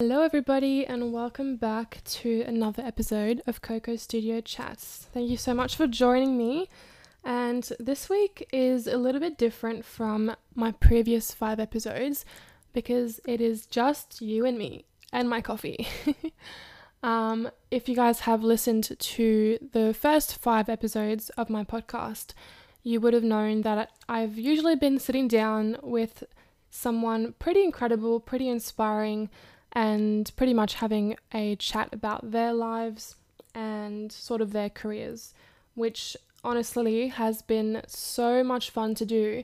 Hello, everybody, and welcome back to another episode of Coco Studio Chats. Thank you so much for joining me. And this week is a little bit different from my previous five episodes because it is just you and me and my coffee. um, if you guys have listened to the first five episodes of my podcast, you would have known that I've usually been sitting down with someone pretty incredible, pretty inspiring and pretty much having a chat about their lives and sort of their careers, which honestly has been so much fun to do.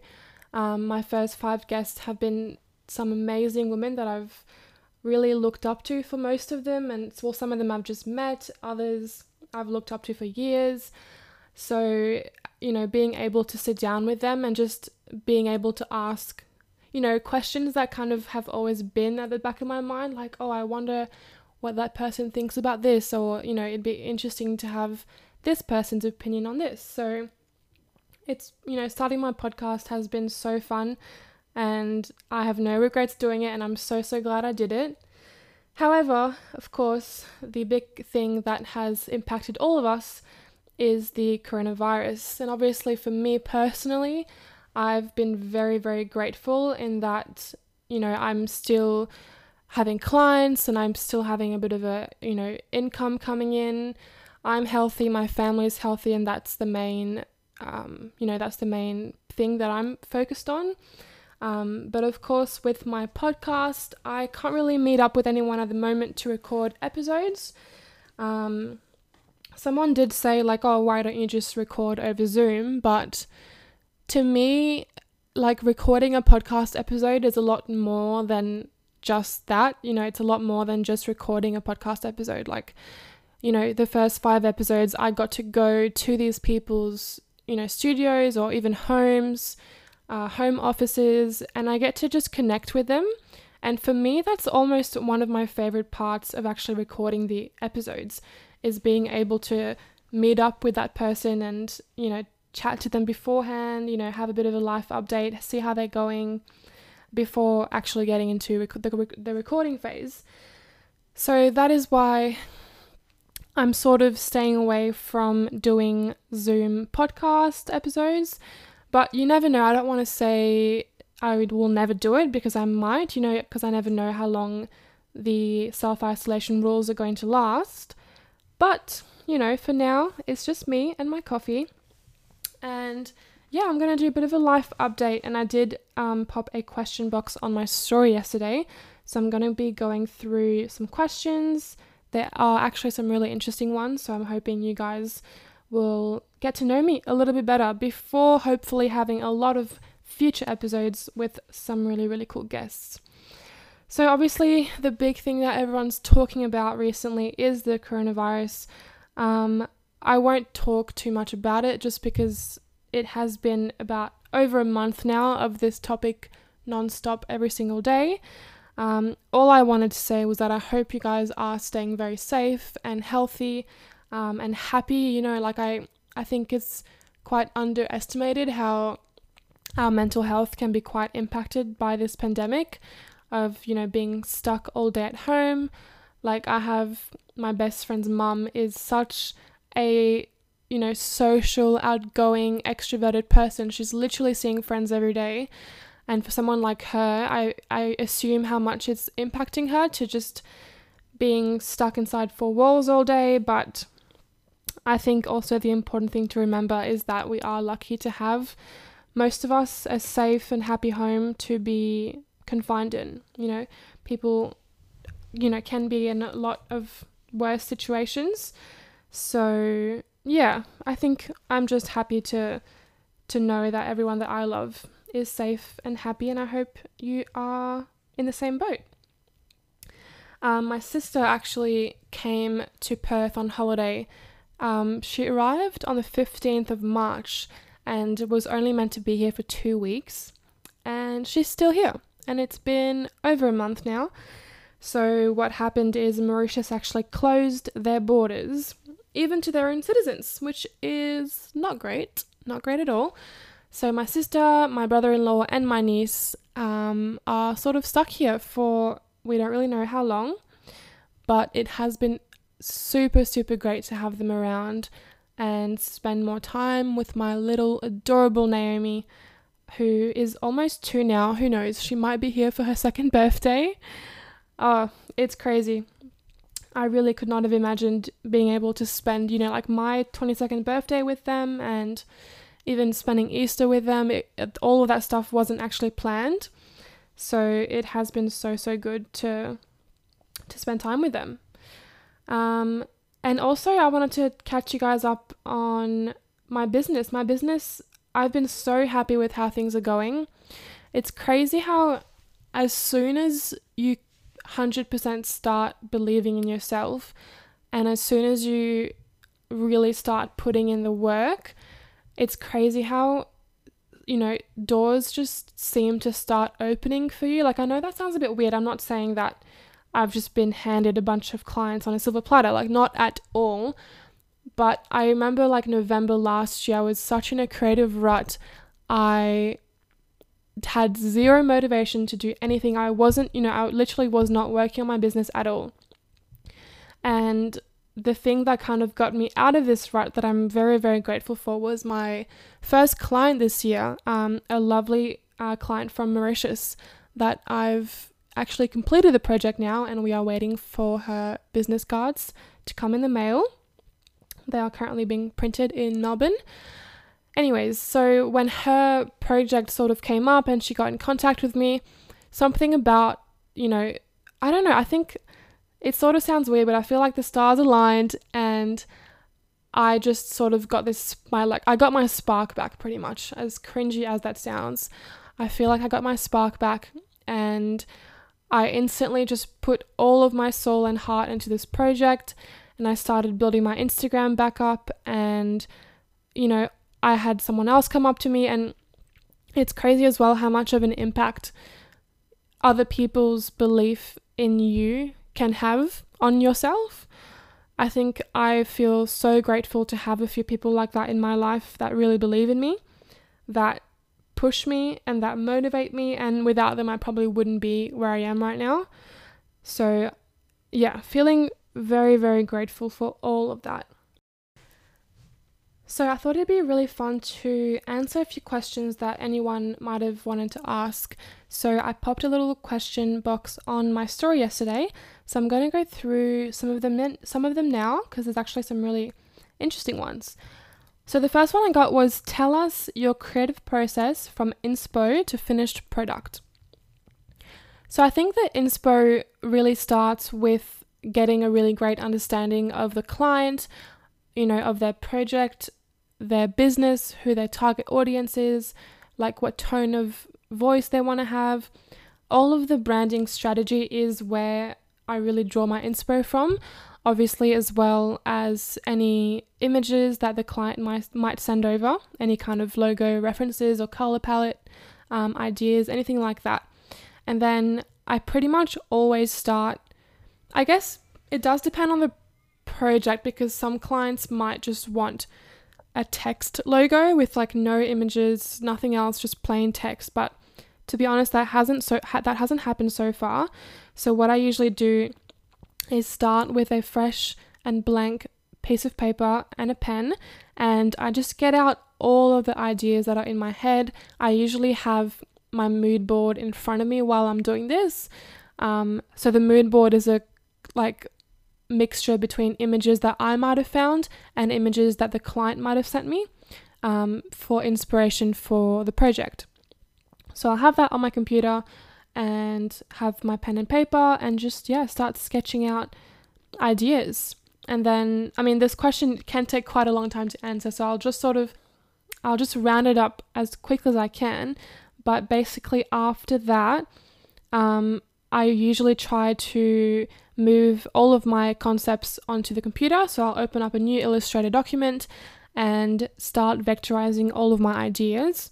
Um, my first five guests have been some amazing women that I've really looked up to for most of them, and well, some of them I've just met, others I've looked up to for years. So, you know, being able to sit down with them and just being able to ask you know, questions that kind of have always been at the back of my mind, like, oh, I wonder what that person thinks about this, or, you know, it'd be interesting to have this person's opinion on this. So it's, you know, starting my podcast has been so fun and I have no regrets doing it, and I'm so, so glad I did it. However, of course, the big thing that has impacted all of us is the coronavirus. And obviously, for me personally, I've been very, very grateful in that, you know, I'm still having clients and I'm still having a bit of a, you know, income coming in. I'm healthy, my family's healthy, and that's the main, um, you know, that's the main thing that I'm focused on. Um, but of course, with my podcast, I can't really meet up with anyone at the moment to record episodes. Um, someone did say, like, oh, why don't you just record over Zoom? But to me, like recording a podcast episode is a lot more than just that. You know, it's a lot more than just recording a podcast episode. Like, you know, the first five episodes, I got to go to these people's, you know, studios or even homes, uh, home offices, and I get to just connect with them. And for me, that's almost one of my favorite parts of actually recording the episodes is being able to meet up with that person and, you know, chat to them beforehand, you know, have a bit of a life update, see how they're going before actually getting into rec- the, the recording phase. So that is why I'm sort of staying away from doing Zoom podcast episodes. But you never know. I don't want to say I will never do it because I might, you know, because I never know how long the self isolation rules are going to last. But, you know, for now, it's just me and my coffee. And yeah, I'm going to do a bit of a life update. And I did um, pop a question box on my story yesterday. So I'm going to be going through some questions. There are actually some really interesting ones. So I'm hoping you guys will get to know me a little bit better before hopefully having a lot of future episodes with some really, really cool guests. So, obviously, the big thing that everyone's talking about recently is the coronavirus. Um, I won't talk too much about it just because it has been about over a month now of this topic non-stop every single day. Um, all I wanted to say was that I hope you guys are staying very safe and healthy um, and happy. You know, like I, I think it's quite underestimated how our mental health can be quite impacted by this pandemic of, you know, being stuck all day at home. Like I have my best friend's mum is such a you know social outgoing extroverted person. She's literally seeing friends every day. And for someone like her i i assume how much it's impacting her to just being stuck inside four walls all day. But i think also the important thing to remember is that we are lucky to have most of us a safe and happy home to be confined in. You know people you know can be in a lot of worse situations so, yeah, I think I'm just happy to to know that everyone that I love is safe and happy and I hope you are in the same boat. Um, my sister actually came to Perth on holiday. Um, she arrived on the 15th of March and was only meant to be here for two weeks. And she's still here. And it's been over a month now. So, what happened is Mauritius actually closed their borders even to their own citizens, which is not great, not great at all. So, my sister, my brother in law, and my niece um, are sort of stuck here for we don't really know how long. but it has been super, super great to have them around and spend more time with my little adorable Naomi, who is almost two now. Who knows? She might be here for her second birthday. Oh, it's crazy. I really could not have imagined being able to spend, you know, like my 22nd birthday with them and even spending Easter with them. It, all of that stuff wasn't actually planned. So it has been so, so good to to spend time with them. Um, and also, I wanted to catch you guys up on my business. My business, I've been so happy with how things are going. It's crazy how, as soon as you 100% start believing in yourself, and as soon as you really start putting in the work, it's crazy how, you know, doors just seem to start opening for you. Like, I know that sounds a bit weird. I'm not saying that I've just been handed a bunch of clients on a silver platter, like, not at all. But I remember, like, November last year, I was such in a creative rut. I had zero motivation to do anything. I wasn't, you know, I literally was not working on my business at all. And the thing that kind of got me out of this rut that I'm very, very grateful for was my first client this year, um, a lovely uh, client from Mauritius that I've actually completed the project now, and we are waiting for her business cards to come in the mail. They are currently being printed in Melbourne. Anyways, so when her project sort of came up and she got in contact with me, something about, you know, I don't know, I think it sort of sounds weird, but I feel like the stars aligned and I just sort of got this my like I got my spark back pretty much as cringy as that sounds. I feel like I got my spark back and I instantly just put all of my soul and heart into this project and I started building my Instagram back up and you know I had someone else come up to me, and it's crazy as well how much of an impact other people's belief in you can have on yourself. I think I feel so grateful to have a few people like that in my life that really believe in me, that push me, and that motivate me. And without them, I probably wouldn't be where I am right now. So, yeah, feeling very, very grateful for all of that. So I thought it'd be really fun to answer a few questions that anyone might have wanted to ask. So I popped a little question box on my story yesterday. So I'm going to go through some of them some of them now because there's actually some really interesting ones. So the first one I got was tell us your creative process from inspo to finished product. So I think that inspo really starts with getting a really great understanding of the client, you know, of their project, their business, who their target audience is, like what tone of voice they want to have. All of the branding strategy is where I really draw my inspo from. Obviously, as well as any images that the client might, might send over, any kind of logo references or color palette um, ideas, anything like that. And then I pretty much always start, I guess it does depend on the project because some clients might just want a text logo with like no images, nothing else, just plain text. But to be honest, that hasn't so ha- that hasn't happened so far. So what I usually do is start with a fresh and blank piece of paper and a pen, and I just get out all of the ideas that are in my head. I usually have my mood board in front of me while I'm doing this. Um, so the mood board is a like mixture between images that I might have found and images that the client might have sent me um, for inspiration for the project. So I'll have that on my computer and have my pen and paper and just, yeah, start sketching out ideas. And then, I mean, this question can take quite a long time to answer, so I'll just sort of, I'll just round it up as quick as I can. But basically, after that, um, I usually try to move all of my concepts onto the computer. So I'll open up a new Illustrator document and start vectorizing all of my ideas.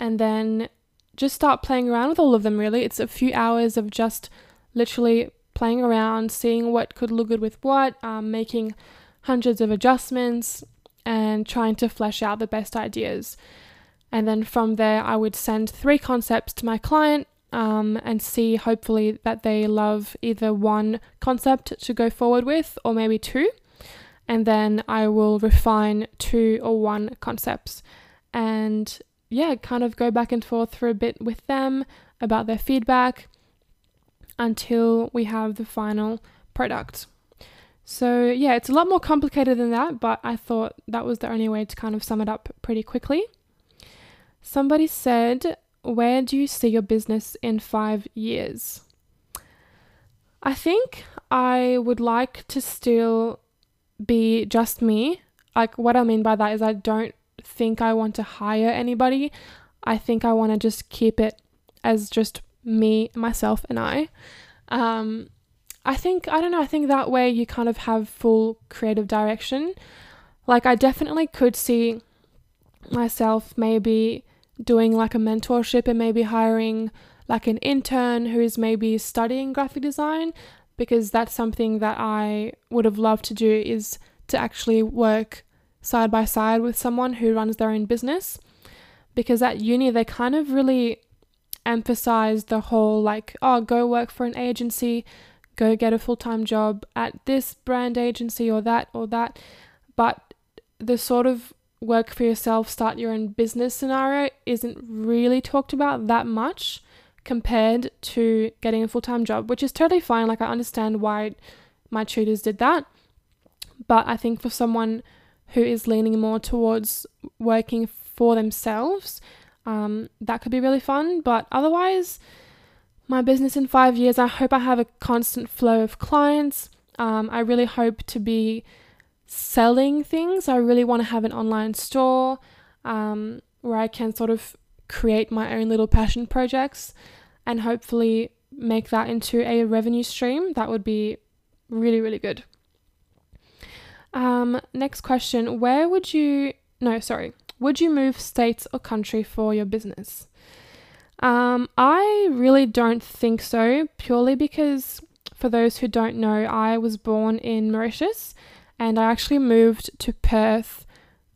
And then just start playing around with all of them, really. It's a few hours of just literally playing around, seeing what could look good with what, um, making hundreds of adjustments, and trying to flesh out the best ideas. And then from there, I would send three concepts to my client um, and see hopefully that they love either one concept to go forward with or maybe two. And then I will refine two or one concepts and yeah, kind of go back and forth for a bit with them about their feedback until we have the final product. So, yeah, it's a lot more complicated than that, but I thought that was the only way to kind of sum it up pretty quickly. Somebody said, Where do you see your business in five years? I think I would like to still be just me. Like, what I mean by that is, I don't think I want to hire anybody. I think I want to just keep it as just me, myself, and I. Um, I think, I don't know, I think that way you kind of have full creative direction. Like, I definitely could see myself maybe doing like a mentorship and maybe hiring like an intern who is maybe studying graphic design because that's something that I would have loved to do is to actually work side by side with someone who runs their own business. Because at uni they kind of really emphasize the whole like oh go work for an agency go get a full-time job at this brand agency or that or that. But the sort of work for yourself start your own business scenario isn't really talked about that much compared to getting a full-time job which is totally fine like i understand why my tutors did that but i think for someone who is leaning more towards working for themselves um, that could be really fun. But otherwise, my business in five years, I hope I have a constant flow of clients. Um, I really hope to be selling things. I really want to have an online store um, where I can sort of create my own little passion projects and hopefully make that into a revenue stream. That would be really, really good. Um, next question Where would you, no, sorry, would you move states or country for your business? Um, I really don't think so, purely because, for those who don't know, I was born in Mauritius and I actually moved to Perth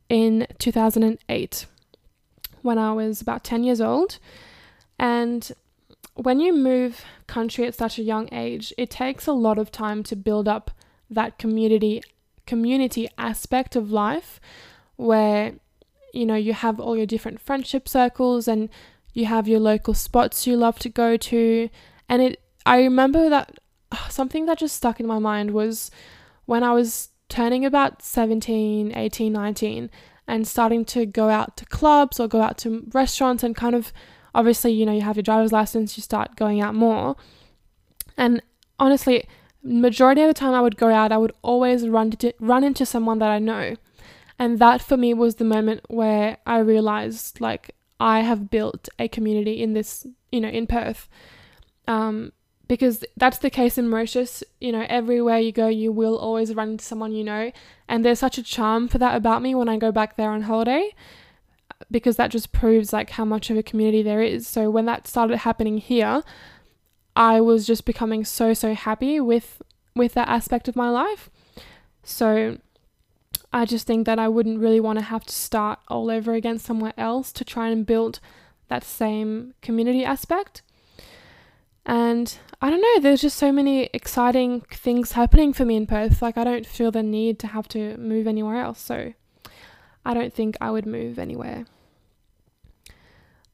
in 2008 when I was about 10 years old. And when you move country at such a young age, it takes a lot of time to build up that community community aspect of life where you know, you have all your different friendship circles and you have your local spots you love to go to. And it, I remember that something that just stuck in my mind was when I was turning about 17, 18, 19 and starting to go out to clubs or go out to restaurants and kind of obviously, you know, you have your driver's license, you start going out more. And honestly, majority of the time I would go out, I would always run to, run into someone that I know. And that for me was the moment where I realized like I have built a community in this, you know, in Perth. Um, because that's the case in Mauritius. You know, everywhere you go, you will always run into someone you know. And there's such a charm for that about me when I go back there on holiday because that just proves like how much of a community there is. So when that started happening here, I was just becoming so so happy with with that aspect of my life. So I just think that I wouldn't really want to have to start all over again somewhere else to try and build that same community aspect. And I don't know, there's just so many exciting things happening for me in Perth. Like, I don't feel the need to have to move anywhere else. So, I don't think I would move anywhere.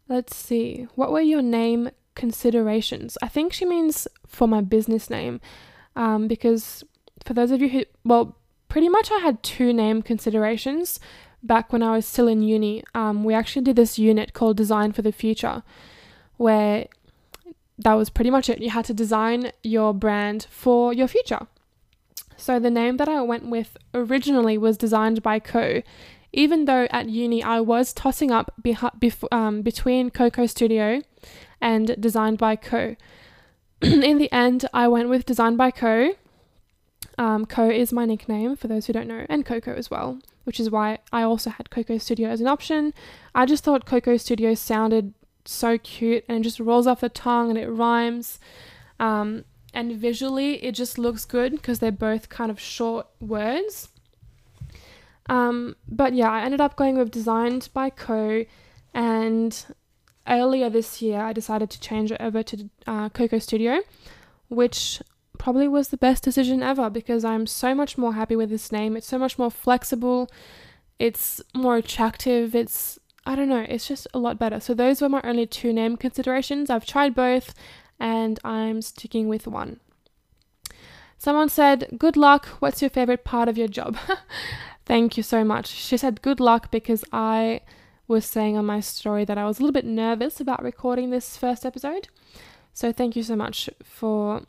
Let's see. What were your name considerations? I think she means for my business name. Um, because for those of you who, well, pretty much I had two name considerations back when I was still in uni. Um, we actually did this unit called Design for the Future, where that was pretty much it. You had to design your brand for your future. So the name that I went with originally was designed by Co. Even though at uni I was tossing up beh- bef- um, between Coco Studio and Designed by Co. in the end, I went with Designed by Co um, Co is my nickname for those who don't know, and Coco as well, which is why I also had Coco Studio as an option. I just thought Coco Studio sounded so cute and it just rolls off the tongue and it rhymes. Um, and visually, it just looks good because they're both kind of short words. Um, but yeah, I ended up going with Designed by Co. And earlier this year, I decided to change it over to uh, Coco Studio, which probably was the best decision ever because I'm so much more happy with this name. It's so much more flexible, it's more attractive, it's I don't know, it's just a lot better. So those were my only two name considerations. I've tried both and I'm sticking with one. Someone said, Good luck. What's your favorite part of your job? Thank you so much. She said, Good luck because I was saying on my story that I was a little bit nervous about recording this first episode. So thank you so much for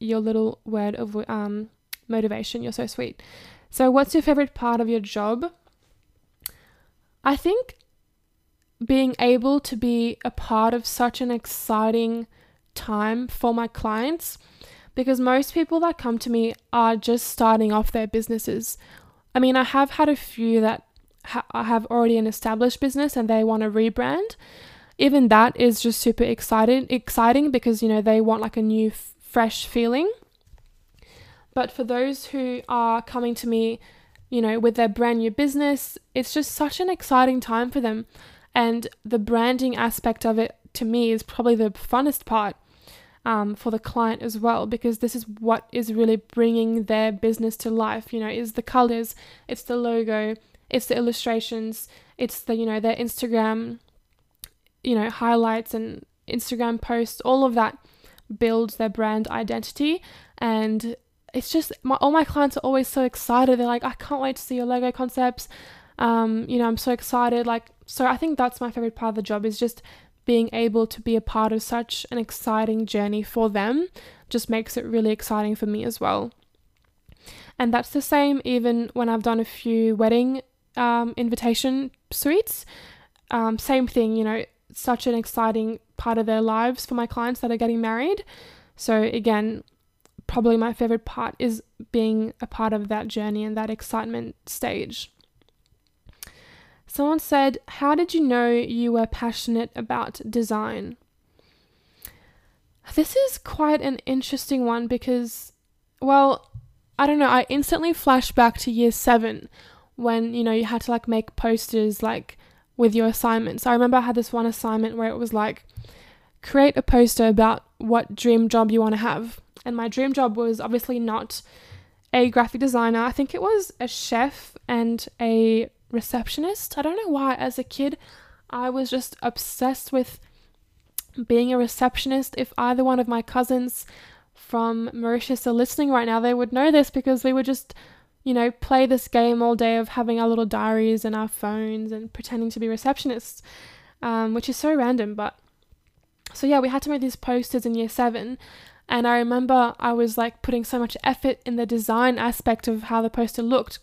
your little word of um, motivation. You're so sweet. So, what's your favorite part of your job? I think being able to be a part of such an exciting time for my clients because most people that come to me are just starting off their businesses. I mean, I have had a few that ha- have already an established business and they want to rebrand. Even that is just super excited exciting because you know they want like a new f- fresh feeling. But for those who are coming to me, you know, with their brand new business, it's just such an exciting time for them. And the branding aspect of it to me is probably the funnest part um, for the client as well, because this is what is really bringing their business to life. You know, is the colors, it's the logo, it's the illustrations, it's the, you know, their Instagram, you know, highlights and Instagram posts, all of that builds their brand identity. And it's just, my, all my clients are always so excited. They're like, I can't wait to see your logo concepts. Um, you know, I'm so excited. Like, so I think that's my favorite part of the job is just being able to be a part of such an exciting journey for them just makes it really exciting for me as well. And that's the same even when I've done a few wedding um, invitation suites. Um, same thing, you know, such an exciting part of their lives for my clients that are getting married. So, again, probably my favorite part is being a part of that journey and that excitement stage. Someone said, How did you know you were passionate about design? This is quite an interesting one because, well, I don't know, I instantly flash back to year seven when, you know, you had to like make posters like with your assignments. I remember I had this one assignment where it was like, create a poster about what dream job you want to have. And my dream job was obviously not a graphic designer. I think it was a chef and a receptionist. I don't know why, as a kid, I was just obsessed with being a receptionist. If either one of my cousins from Mauritius are listening right now, they would know this because we would just, you know, play this game all day of having our little diaries and our phones and pretending to be receptionists, um, which is so random. But so, yeah, we had to make these posters in year seven. And I remember I was like putting so much effort in the design aspect of how the poster looked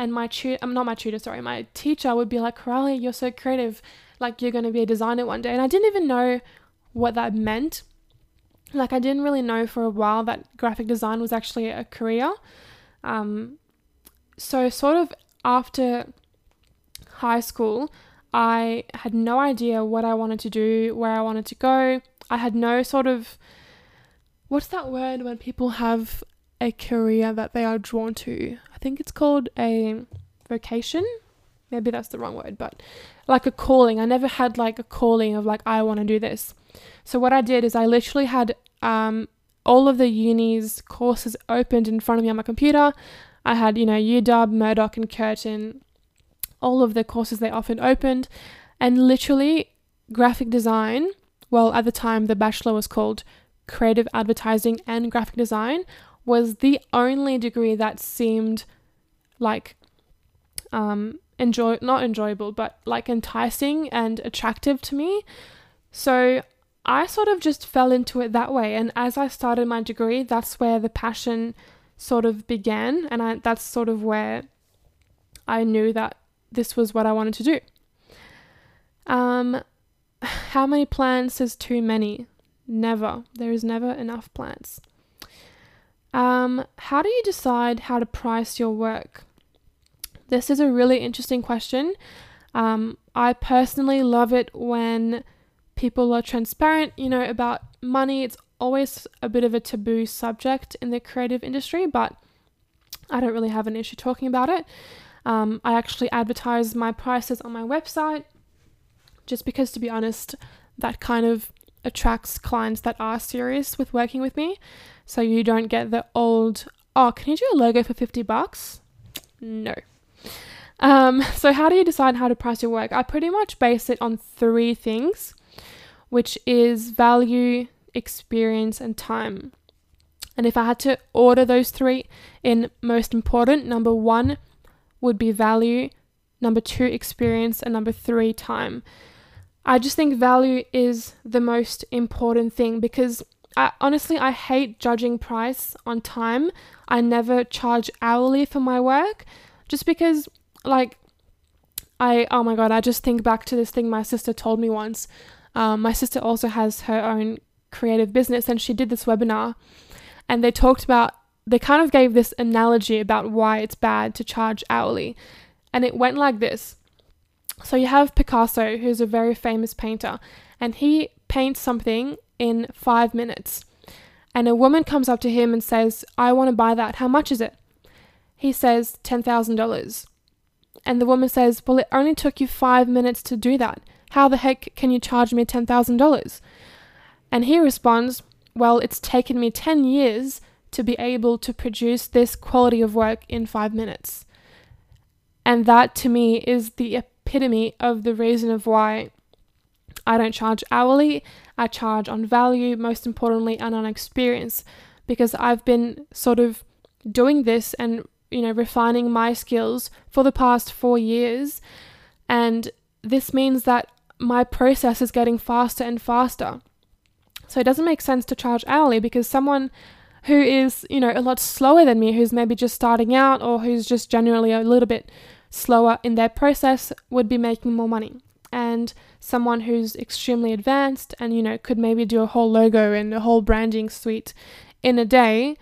and my tutor, I'm not my tutor, sorry, my teacher would be like, Coralie, you're so creative, like you're going to be a designer one day. And I didn't even know what that meant. Like I didn't really know for a while that graphic design was actually a career. Um, so sort of after high school, I had no idea what I wanted to do, where I wanted to go. I had no sort of what's that word when people have a career that they are drawn to. I think it's called a vocation. Maybe that's the wrong word, but like a calling. I never had like a calling of like, I want to do this. So what I did is I literally had um, all of the uni's courses opened in front of me on my computer. I had, you know, UW, Murdoch, and Curtin, all of the courses they offered opened, and literally graphic design. Well, at the time, the bachelor was called creative advertising and graphic design was the only degree that seemed like um enjoy not enjoyable but like enticing and attractive to me. So i sort of just fell into it that way and as i started my degree that's where the passion sort of began and I, that's sort of where i knew that this was what i wanted to do. Um how many plants is too many? Never. There is never enough plants um, how do you decide how to price your work? This is a really interesting question. Um, I personally love it when people are transparent, you know, about money. It's always a bit of a taboo subject in the creative industry, but I don't really have an issue talking about it. Um, I actually advertise my prices on my website just because, to be honest, that kind of attracts clients that are serious with working with me. So you don't get the old, oh, can you do a logo for 50 bucks? No. Um, so, how do you decide how to price your work? I pretty much base it on three things, which is value, experience, and time. And if I had to order those three in most important, number one would be value, number two, experience, and number three, time. I just think value is the most important thing because I honestly I hate judging price on time. I never charge hourly for my work just because like I oh my god, I just think back to this thing my sister told me once. Um, my sister also has her own creative business and she did this webinar and they talked about they kind of gave this analogy about why it's bad to charge hourly. And it went like this. So you have Picasso, who's a very famous painter, and he paints something in five minutes. And a woman comes up to him and says, I want to buy that. How much is it? He says, $10,000. And the woman says, Well, it only took you five minutes to do that. How the heck can you charge me $10,000? And he responds, Well, it's taken me 10 years to be able to produce this quality of work in five minutes. And that to me is the epitome of the reason of why I don't charge hourly, I charge on value, most importantly, and on experience, because I've been sort of doing this and you know refining my skills for the past 4 years and this means that my process is getting faster and faster. So it doesn't make sense to charge hourly because someone who is, you know, a lot slower than me, who's maybe just starting out or who's just generally a little bit slower in their process would be making more money. And someone who's extremely advanced and, you know, could maybe do a whole logo and a whole branding suite in a day,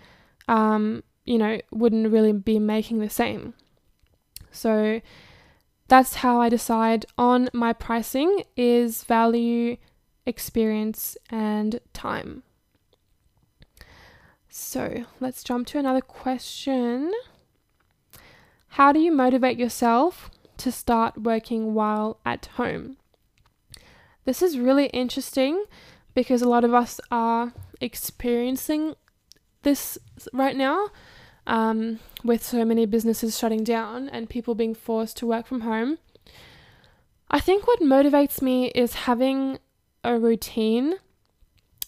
um, you know, wouldn't really be making the same. So that's how I decide on my pricing is value, experience, and time. So let's jump to another question. How do you motivate yourself to start working while at home? This is really interesting because a lot of us are experiencing this right now um, with so many businesses shutting down and people being forced to work from home. I think what motivates me is having a routine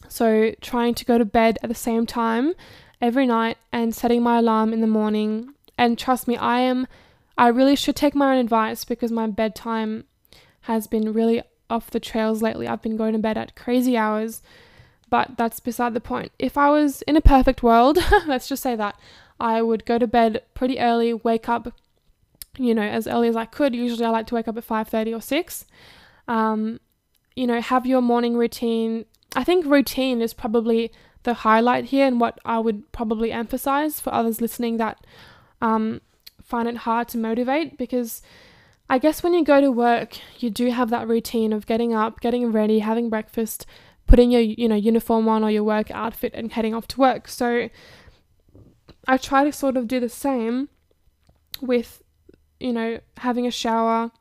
so, trying to go to bed at the same time every night and setting my alarm in the morning. And trust me, I am, I really should take my own advice because my bedtime has been really off the trails lately. I've been going to bed at crazy hours, but that's beside the point. If I was in a perfect world, let's just say that, I would go to bed pretty early, wake up, you know, as early as I could. Usually I like to wake up at 5:30 or 6. Um, you know, have your morning routine, I think routine is probably the highlight here and what I would probably emphasize for others listening that um, find it hard to motivate because I guess when you go to work, you do have that routine of getting up, getting ready, having breakfast, putting your you know uniform on or your work outfit and heading off to work. So I try to sort of do the same with you know having a shower,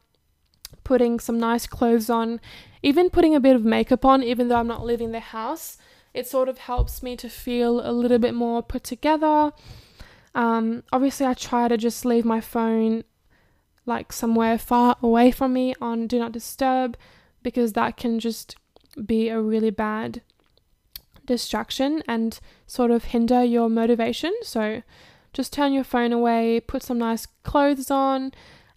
putting some nice clothes on, even putting a bit of makeup on, even though I'm not leaving the house, it sort of helps me to feel a little bit more put together. Um, obviously, I try to just leave my phone like somewhere far away from me on Do Not Disturb because that can just be a really bad distraction and sort of hinder your motivation. So, just turn your phone away, put some nice clothes on,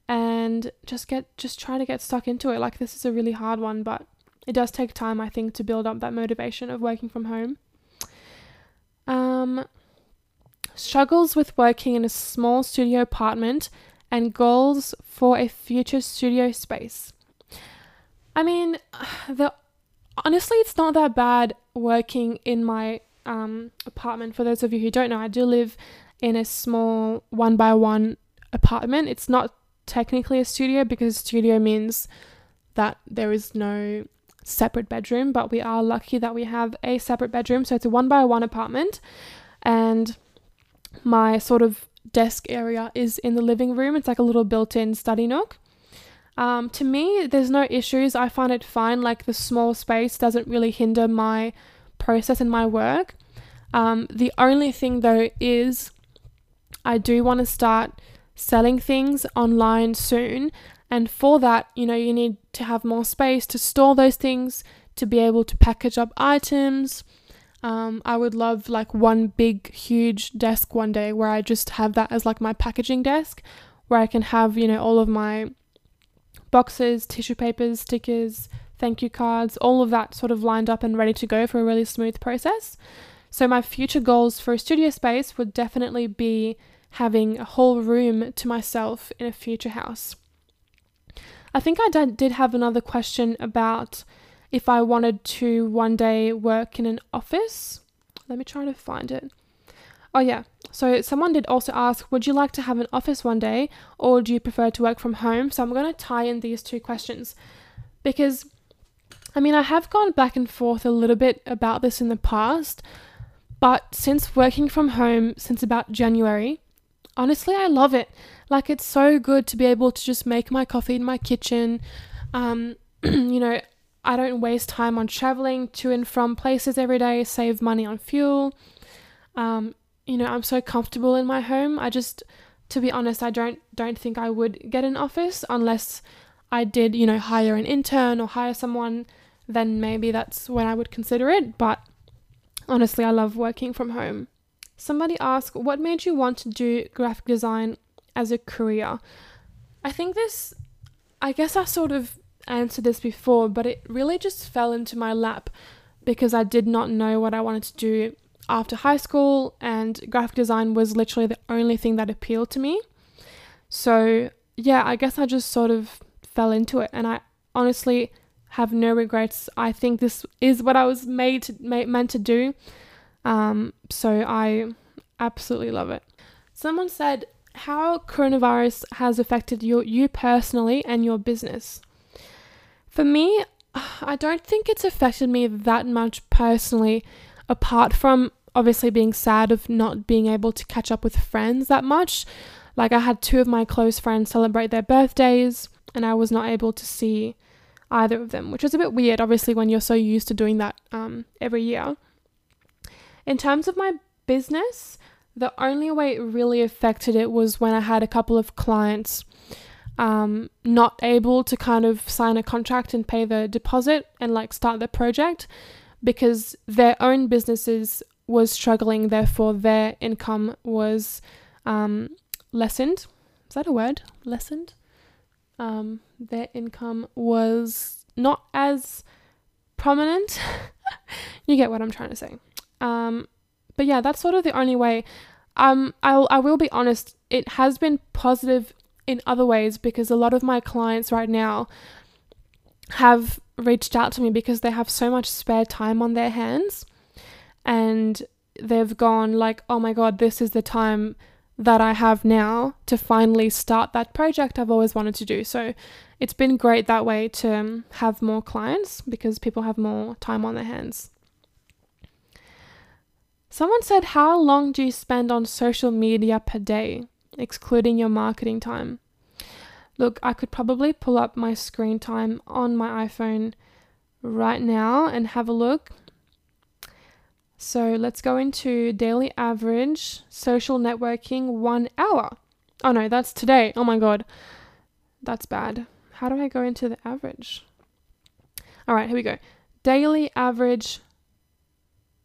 and just get just try to get stuck into it. Like this is a really hard one, but it does take time I think to build up that motivation of working from home. Um struggles with working in a small studio apartment and goals for a future studio space. I mean, the honestly it's not that bad working in my um, apartment. For those of you who don't know, I do live in a small one by one apartment. It's not technically a studio because studio means that there is no separate bedroom, but we are lucky that we have a separate bedroom. So it's a one by one apartment, and my sort of desk area is in the living room. It's like a little built in study nook. Um, to me, there's no issues. I find it fine. Like the small space doesn't really hinder my process and my work. Um, the only thing though is I do want to start selling things online soon. And for that, you know, you need to have more space to store those things, to be able to package up items. Um, I would love like one big, huge desk one day where I just have that as like my packaging desk, where I can have, you know, all of my boxes, tissue papers, stickers, thank you cards, all of that sort of lined up and ready to go for a really smooth process. So, my future goals for a studio space would definitely be having a whole room to myself in a future house. I think I did have another question about if I wanted to one day work in an office. Let me try to find it. Oh, yeah. So, someone did also ask Would you like to have an office one day, or do you prefer to work from home? So, I'm going to tie in these two questions because, I mean, I have gone back and forth a little bit about this in the past, but since working from home since about January, honestly, I love it. Like, it's so good to be able to just make my coffee in my kitchen. Um, you know, I don't waste time on traveling to and from places every day, save money on fuel. Um, you know, I'm so comfortable in my home. I just, to be honest, I don't don't think I would get an office unless I did, you know, hire an intern or hire someone. Then maybe that's when I would consider it. But honestly, I love working from home. Somebody asked, "What made you want to do graphic design as a career?" I think this, I guess I sort of answered this before, but it really just fell into my lap because I did not know what I wanted to do after high school, and graphic design was literally the only thing that appealed to me. So, yeah, I guess I just sort of fell into it, and I honestly have no regrets. I think this is what I was made to, made, meant to do. Um, so I absolutely love it. Someone said how coronavirus has affected your you personally and your business. For me, I don't think it's affected me that much personally, apart from obviously being sad of not being able to catch up with friends that much. Like, I had two of my close friends celebrate their birthdays, and I was not able to see either of them, which is a bit weird, obviously, when you're so used to doing that um, every year. In terms of my business, the only way it really affected it was when I had a couple of clients um, not able to kind of sign a contract and pay the deposit and like start the project because their own businesses was struggling therefore their income was um, lessened. Is that a word? Lessened? Um, their income was not as prominent. You get what i'm trying to say. Um, but yeah that's sort of the only way. Um, I'll, I will be honest. It has been positive in other ways because a lot of my clients right now have reached out to me because they have so much spare time on their hands and they've gone like oh my god this is the time that I have now to finally start that project I've always wanted to do. So it's been great that way to um, have more clients because people have more time on their hands. Someone said, How long do you spend on social media per day? Excluding your marketing time. Look, I could probably pull up my screen time on my iPhone right now and have a look. So let's go into daily average social networking one hour. Oh no, that's today. Oh my god. That's bad. How do I go into the average? All right, here we go. Daily average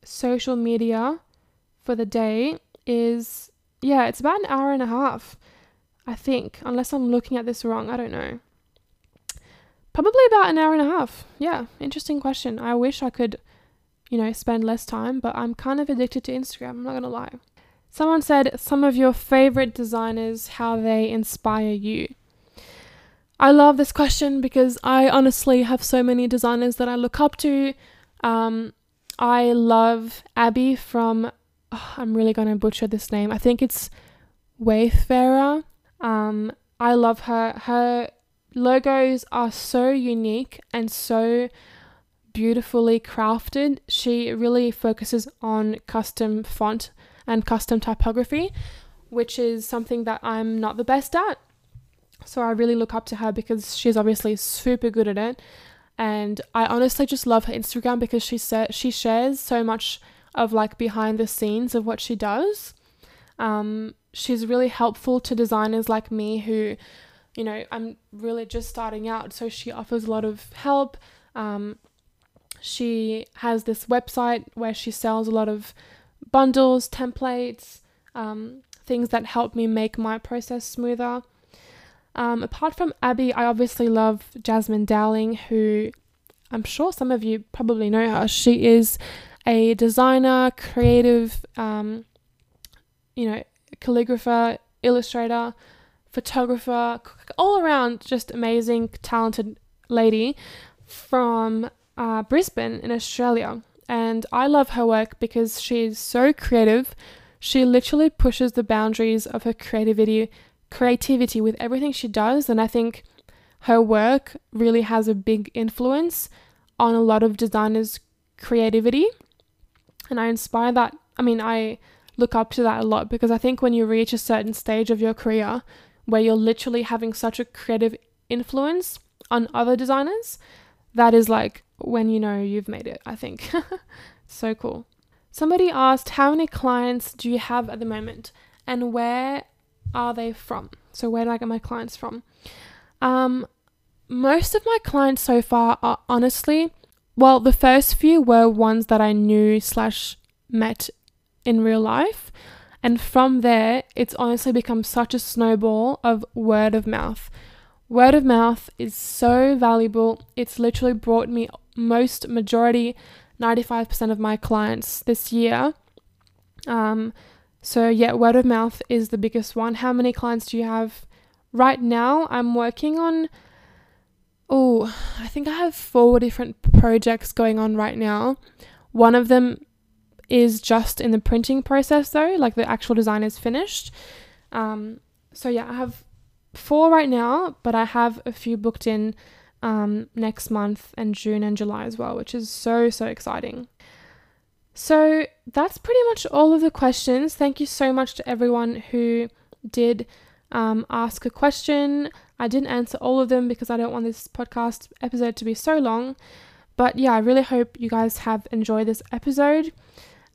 social media for the day is yeah, it's about an hour and a half, I think, unless I'm looking at this wrong. I don't know. Probably about an hour and a half. Yeah, interesting question. I wish I could, you know, spend less time, but I'm kind of addicted to Instagram, I'm not gonna lie. Someone said some of your favorite designers, how they inspire you. I love this question because I honestly have so many designers that I look up to. Um, I love Abby from oh, I'm really going to butcher this name. I think it's Wayfarer. Um, I love her. Her logos are so unique and so beautifully crafted. She really focuses on custom font and custom typography, which is something that I'm not the best at. So I really look up to her because she's obviously super good at it. And I honestly just love her Instagram because she sa- she shares so much of like behind the scenes of what she does. Um, she's really helpful to designers like me who, you know, I'm really just starting out. So she offers a lot of help. Um, she has this website where she sells a lot of bundles, templates, um, things that help me make my process smoother. Um, apart from Abby, I obviously love Jasmine Dowling, who I'm sure some of you probably know her. She is a designer, creative, um, you know, calligrapher, illustrator, photographer, all around just amazing, talented lady from uh, Brisbane in Australia. And I love her work because she's so creative. She literally pushes the boundaries of her creativity creativity with everything she does and I think her work really has a big influence on a lot of designers' creativity. And I inspire that. I mean, I look up to that a lot because I think when you reach a certain stage of your career where you're literally having such a creative influence on other designers, that is like when you know you've made it, I think. so cool. Somebody asked, How many clients do you have at the moment and where are they from? So, where do I get my clients from? Um, most of my clients so far are honestly, well, the first few were ones that I knew slash met in real life. And from there, it's honestly become such a snowball of word of mouth. Word of mouth is so valuable. It's literally brought me most majority 95% of my clients this year. Um, so, yeah, word of mouth is the biggest one. How many clients do you have? Right now, I'm working on, oh, I think I have four different projects going on right now. One of them is just in the printing process, though, like the actual design is finished. Um, so, yeah, I have four right now, but I have a few booked in um, next month and June and July as well, which is so, so exciting. So that's pretty much all of the questions. Thank you so much to everyone who did um, ask a question. I didn't answer all of them because I don't want this podcast episode to be so long. But yeah, I really hope you guys have enjoyed this episode.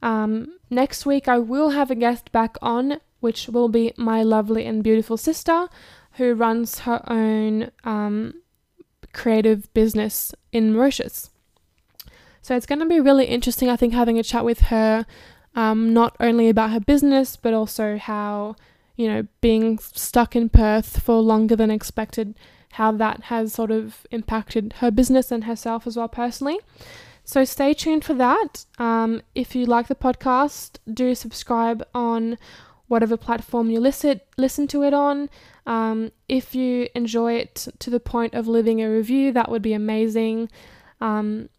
Um, next week, I will have a guest back on, which will be my lovely and beautiful sister who runs her own um, creative business in Mauritius. So it's going to be really interesting, I think, having a chat with her, um, not only about her business, but also how, you know, being stuck in Perth for longer than expected, how that has sort of impacted her business and herself as well personally. So stay tuned for that. Um, if you like the podcast, do subscribe on whatever platform you listen listen to it on. Um, if you enjoy it to the point of leaving a review, that would be amazing. Um,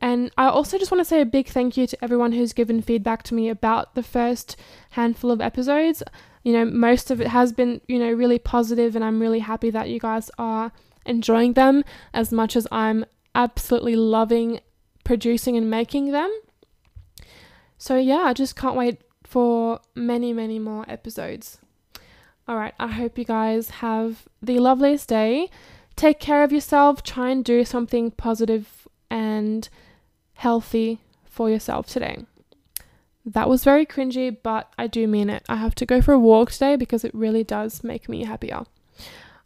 and I also just want to say a big thank you to everyone who's given feedback to me about the first handful of episodes. You know, most of it has been, you know, really positive, and I'm really happy that you guys are enjoying them as much as I'm absolutely loving producing and making them. So, yeah, I just can't wait for many, many more episodes. All right, I hope you guys have the loveliest day. Take care of yourself, try and do something positive and healthy for yourself today. That was very cringy, but I do mean it. I have to go for a walk today because it really does make me happier.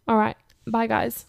All right, bye, guys.